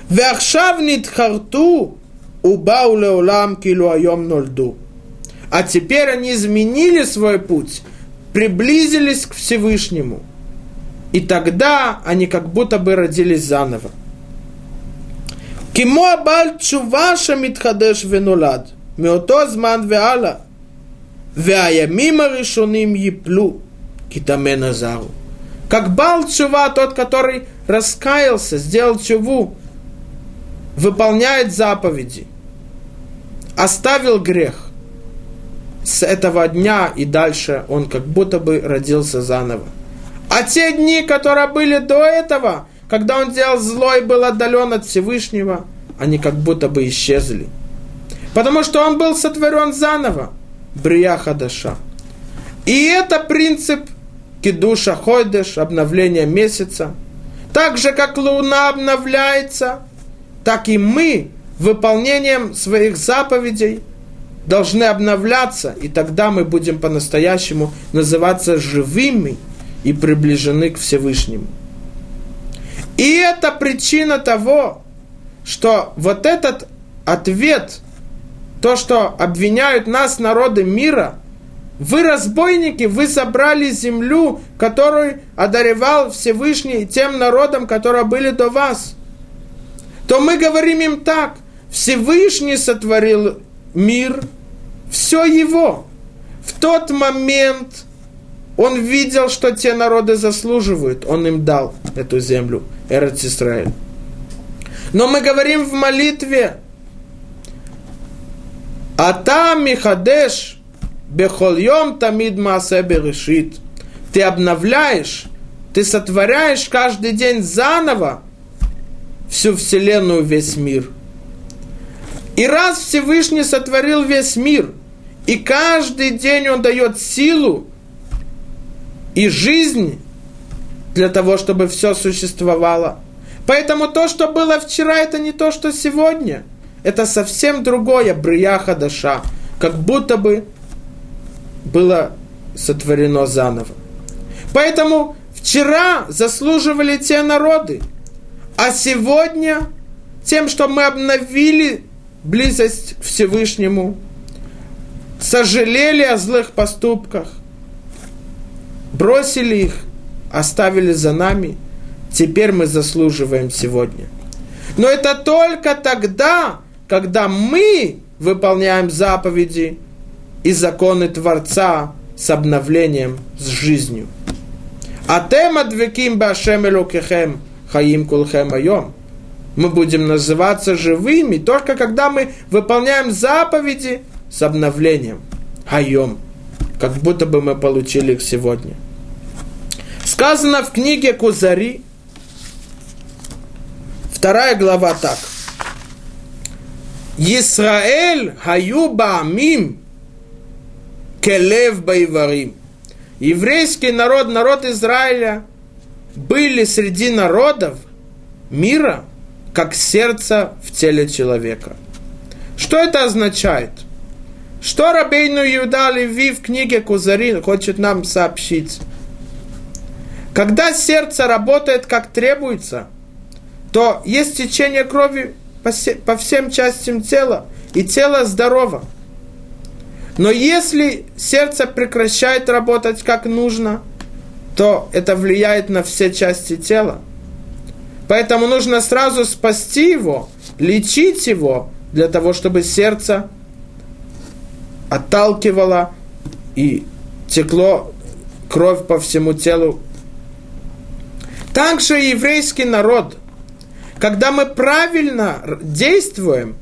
Вяхшавнит харту убау убаулеулам килуайом нольду. А теперь они изменили свой путь, приблизились к Всевышнему. И тогда они как будто бы родились заново. Кимо абаль чуваша митхадеш венулад. Меото зман веала. Вяямим решеным еплю китамен азару. Как бал чува, тот, который раскаялся, сделал чуву, выполняет заповеди, оставил грех. С этого дня и дальше он как будто бы родился заново. А те дни, которые были до этого, когда он делал зло и был отдален от Всевышнего, они как будто бы исчезли. Потому что он был сотворен заново. Брия Хадаша. И это принцип кидуша ходеш, обновления месяца. Так же, как луна обновляется, так и мы выполнением своих заповедей должны обновляться, и тогда мы будем по-настоящему называться живыми и приближены к Всевышнему. И это причина того, что вот этот ответ – то, что обвиняют нас, народы мира, вы разбойники, вы забрали землю, которую одаревал Всевышний тем народам, которые были до вас. То мы говорим им так, Всевышний сотворил мир, все его. В тот момент он видел, что те народы заслуживают, он им дал эту землю, Эрец Израиль. Но мы говорим в молитве, Ата Михадеш Бехольем Тамид Маасе Берешит. Ты обновляешь, ты сотворяешь каждый день заново всю Вселенную, весь мир. И раз Всевышний сотворил весь мир, и каждый день Он дает силу и жизнь для того, чтобы все существовало. Поэтому то, что было вчера, это не то, что сегодня – это совсем другое брия хадаша, как будто бы было сотворено заново. Поэтому вчера заслуживали те народы, а сегодня тем, что мы обновили близость к Всевышнему, сожалели о злых поступках, бросили их, оставили за нами, теперь мы заслуживаем сегодня. Но это только тогда, когда мы выполняем заповеди и законы Творца с обновлением, с жизнью. А тема двеким башем элокехем хаим кулхем айом. Мы будем называться живыми только когда мы выполняем заповеди с обновлением. Айом. Как будто бы мы получили их сегодня. Сказано в книге Кузари, Вторая глава так. Исраэль хаю баамим келев баиварим. Еврейский народ, народ Израиля, были среди народов мира, как сердце в теле человека. Что это означает? Что Рабейну Иуда Леви в книге Кузарин хочет нам сообщить? Когда сердце работает как требуется, то есть течение крови по всем частям тела, и тело здорово. Но если сердце прекращает работать как нужно, то это влияет на все части тела. Поэтому нужно сразу спасти его, лечить его, для того, чтобы сердце отталкивало и текло кровь по всему телу. Также еврейский народ, когда мы правильно действуем,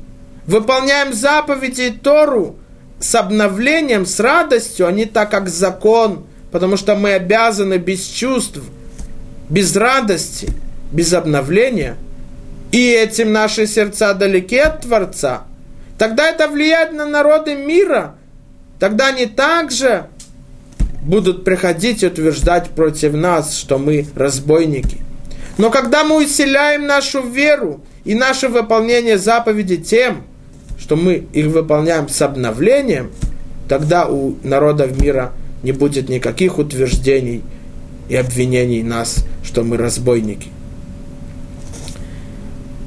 выполняем заповеди Тору с обновлением, с радостью, а не так, как закон, потому что мы обязаны без чувств, без радости, без обновления, и этим наши сердца далеки от Творца, тогда это влияет на народы мира, тогда они также будут приходить и утверждать против нас, что мы разбойники. Но когда мы усиляем нашу веру и наше выполнение заповедей тем, что мы их выполняем с обновлением, тогда у народов мира не будет никаких утверждений и обвинений нас, что мы разбойники.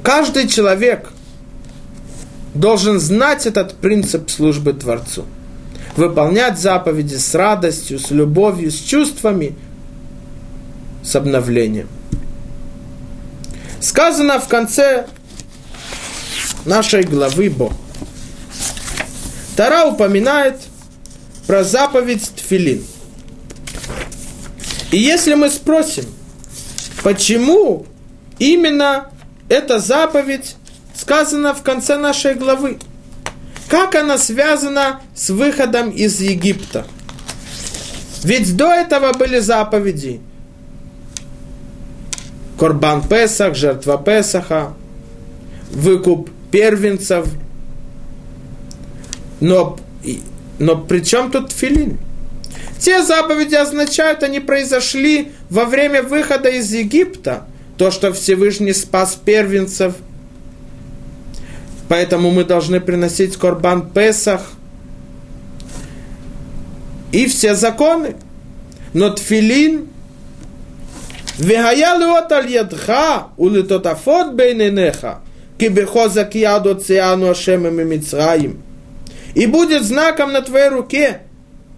Каждый человек должен знать этот принцип службы Творцу. Выполнять заповеди с радостью, с любовью, с чувствами, с обновлением. Сказано в конце нашей главы Бог. Тара упоминает про заповедь Тфилин. И если мы спросим, почему именно эта заповедь сказана в конце нашей главы, как она связана с выходом из Египта? Ведь до этого были заповеди. Корбан Песах, жертва Песаха, выкуп первенцев – но, но при чем тут филин? Те заповеди означают, они произошли во время выхода из Египта. То, что Всевышний спас первенцев. Поэтому мы должны приносить Корбан Песах. И все законы. Но тфилин Вегая леот альядха улитотафот бейненеха, кибехозак яд оциану ашемем и мицраим. И будет знаком на твоей руке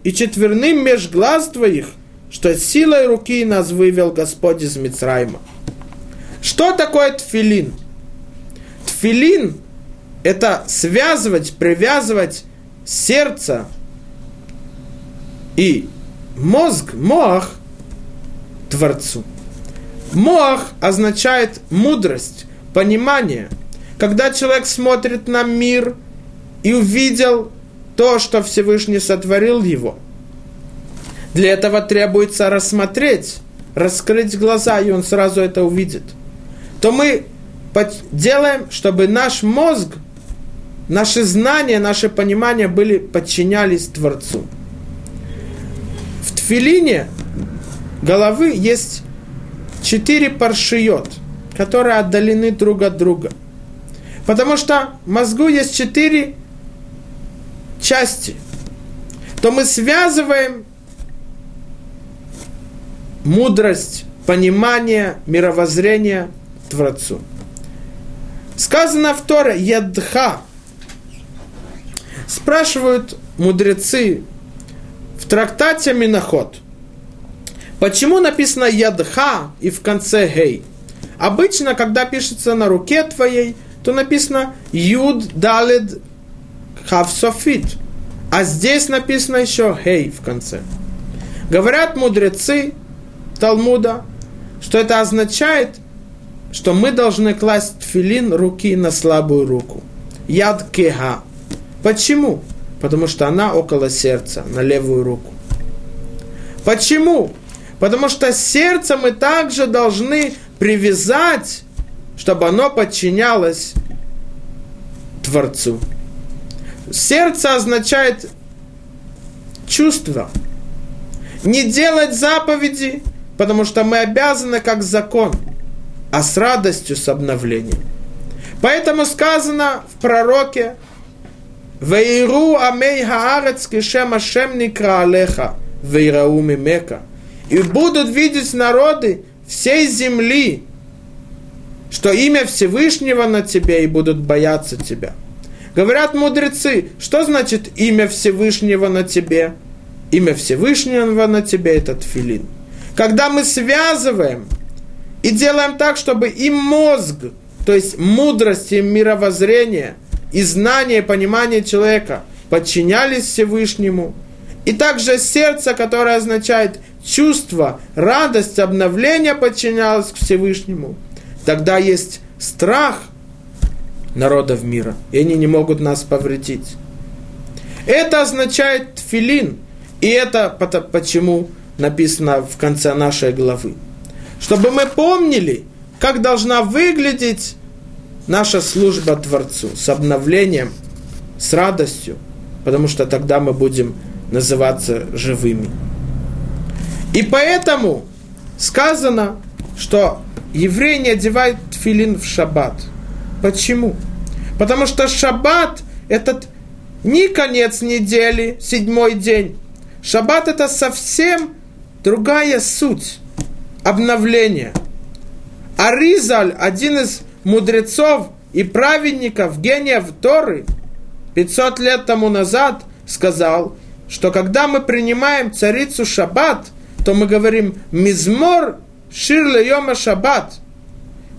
и четверным меж глаз твоих, что силой руки нас вывел Господь из Мицраима. Что такое тфилин? Тфилин – это связывать, привязывать сердце и мозг, Мох означает мудрость, понимание. Когда человек смотрит на мир – и увидел то, что Всевышний сотворил его. Для этого требуется рассмотреть, раскрыть глаза, и он сразу это увидит. То мы делаем, чтобы наш мозг, наши знания, наше понимание были, подчинялись Творцу. В тфилине головы есть четыре паршиот, которые отдалены друг от друга. Потому что в мозгу есть четыре части, то мы связываем мудрость, понимание, мировоззрение Творцу. Сказано в Торе «Ядха». Спрашивают мудрецы в трактате Миноход. Почему написано «Ядха» и в конце «Гей»? Обычно, когда пишется на руке твоей, то написано «Юд Далед Хавсофит. А здесь написано еще Хей в конце. Говорят мудрецы Талмуда, что это означает, что мы должны класть филин руки на слабую руку. Яд кеха. Почему? Потому что она около сердца, на левую руку. Почему? Потому что сердце мы также должны привязать чтобы оно подчинялось Творцу. Сердце означает чувство. Не делать заповеди, потому что мы обязаны как закон, а с радостью, с обновлением. Поэтому сказано в пророке, Вейру амей хаарец кишем ашем никра алеха, вейрау мимека. И будут видеть народы всей земли, что имя Всевышнего на тебе и будут бояться тебя. Говорят мудрецы, что значит имя Всевышнего на тебе? Имя Всевышнего на тебе – это тфилин. Когда мы связываем и делаем так, чтобы и мозг, то есть мудрость и мировоззрение, и знание, и понимание человека подчинялись Всевышнему, и также сердце, которое означает чувство, радость, обновление подчинялось к Всевышнему, тогда есть страх народов мира, и они не могут нас повредить. Это означает тфилин, и это почему написано в конце нашей главы. Чтобы мы помнили, как должна выглядеть наша служба Творцу с обновлением, с радостью, потому что тогда мы будем называться живыми. И поэтому сказано, что еврей не одевает филин в шаббат. Почему? Потому что шаббат – это не конец недели, седьмой день. Шаббат – это совсем другая суть, обновление. Аризаль, один из мудрецов и праведников, гениев Торы, 500 лет тому назад сказал, что когда мы принимаем царицу Шаббат, то мы говорим «Мизмор шир лейома Шаббат»,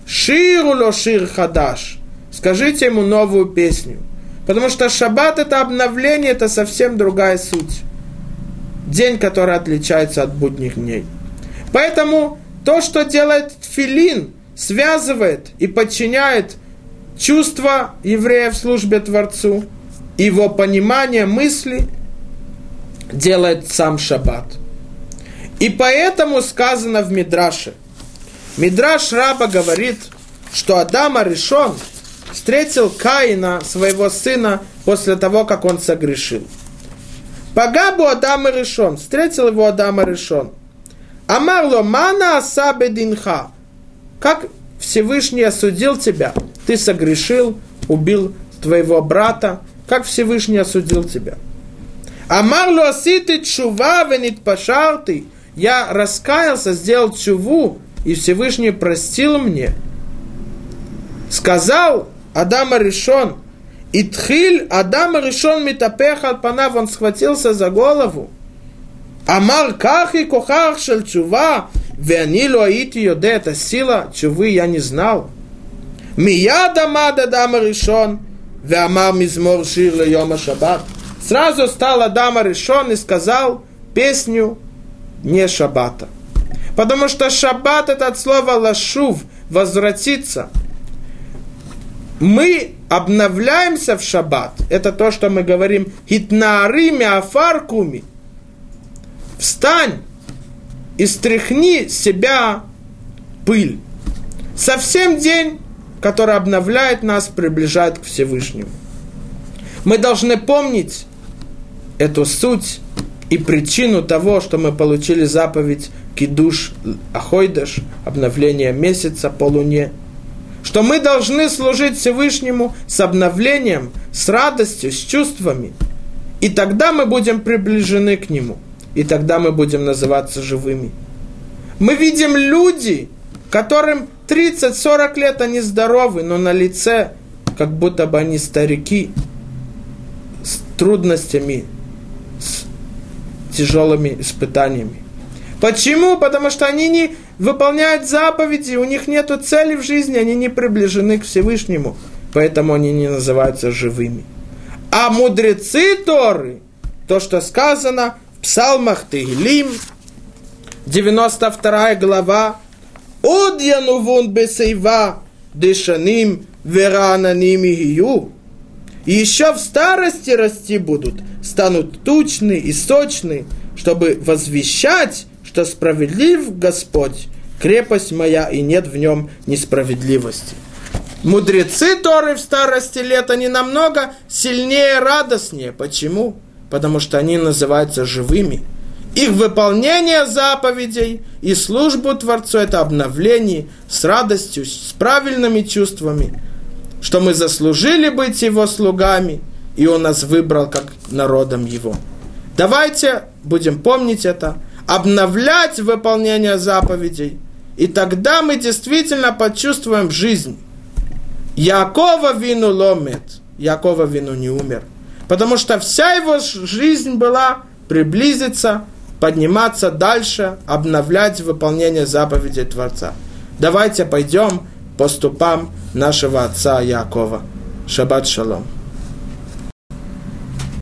«Ширу ло шир хадаш», скажите ему новую песню. Потому что Шаббат это обновление, это совсем другая суть день, который отличается от будних дней. Поэтому то, что делает Тфилин, связывает и подчиняет чувства еврея в службе Творцу, его понимание мысли, делает сам Шаббат. И поэтому сказано в Мидраше. Мидраш Раба говорит, что Адама решен встретил Каина, своего сына, после того, как он согрешил. Пагабу Адама решен. Встретил его Адама решен. Амарло мана асабе динха. Как Всевышний осудил тебя? Ты согрешил, убил твоего брата. Как Всевышний осудил тебя? Амарло аситы чува венит пашарты. Я раскаялся, сделал чуву, и Всевышний простил мне. Сказал Адама решен, Итхиль Адам решен митапех от панав, он схватился за голову. Амар кахи кохах шел чува, веанилу аити йоде, это сила чувы я не знал. Мияд амад Адам решен, веамар мизмор шир йома шаббат. Сразу стал Адам решен и сказал песню не шаббата. Потому что шаббат это от слова лашув, возвратиться – мы обновляемся в шаббат. Это то, что мы говорим хитнаарими афаркуми. Встань и стряхни себя пыль. Совсем день, который обновляет нас, приближает к Всевышнему. Мы должны помнить эту суть и причину того, что мы получили заповедь Кидуш Ахойдаш, обновление месяца по луне – что мы должны служить Всевышнему с обновлением, с радостью, с чувствами. И тогда мы будем приближены к Нему. И тогда мы будем называться живыми. Мы видим люди, которым 30-40 лет они здоровы, но на лице как будто бы они старики с трудностями, тяжелыми испытаниями. Почему? Потому что они не выполняют заповеди, у них нет цели в жизни, они не приближены к Всевышнему, поэтому они не называются живыми. А мудрецы Торы, то, что сказано в псалмах Тегилим, 92 глава, «Од янувун бесейва дышаним верананими гию». еще в старости расти будут, станут тучны и сочны, чтобы возвещать что справедлив Господь, крепость моя, и нет в нем несправедливости. Мудрецы Торы в старости лет, они намного сильнее, радостнее. Почему? Потому что они называются живыми. Их выполнение заповедей и службу Творцу – это обновление с радостью, с правильными чувствами, что мы заслужили быть Его слугами, и Он нас выбрал как народом Его. Давайте будем помнить это, обновлять выполнение заповедей, и тогда мы действительно почувствуем жизнь. Якова вину ломет, Якова вину не умер. Потому что вся его жизнь была приблизиться, подниматься дальше, обновлять выполнение заповедей Творца. Давайте пойдем по ступам нашего отца Якова. Шаббат шалом.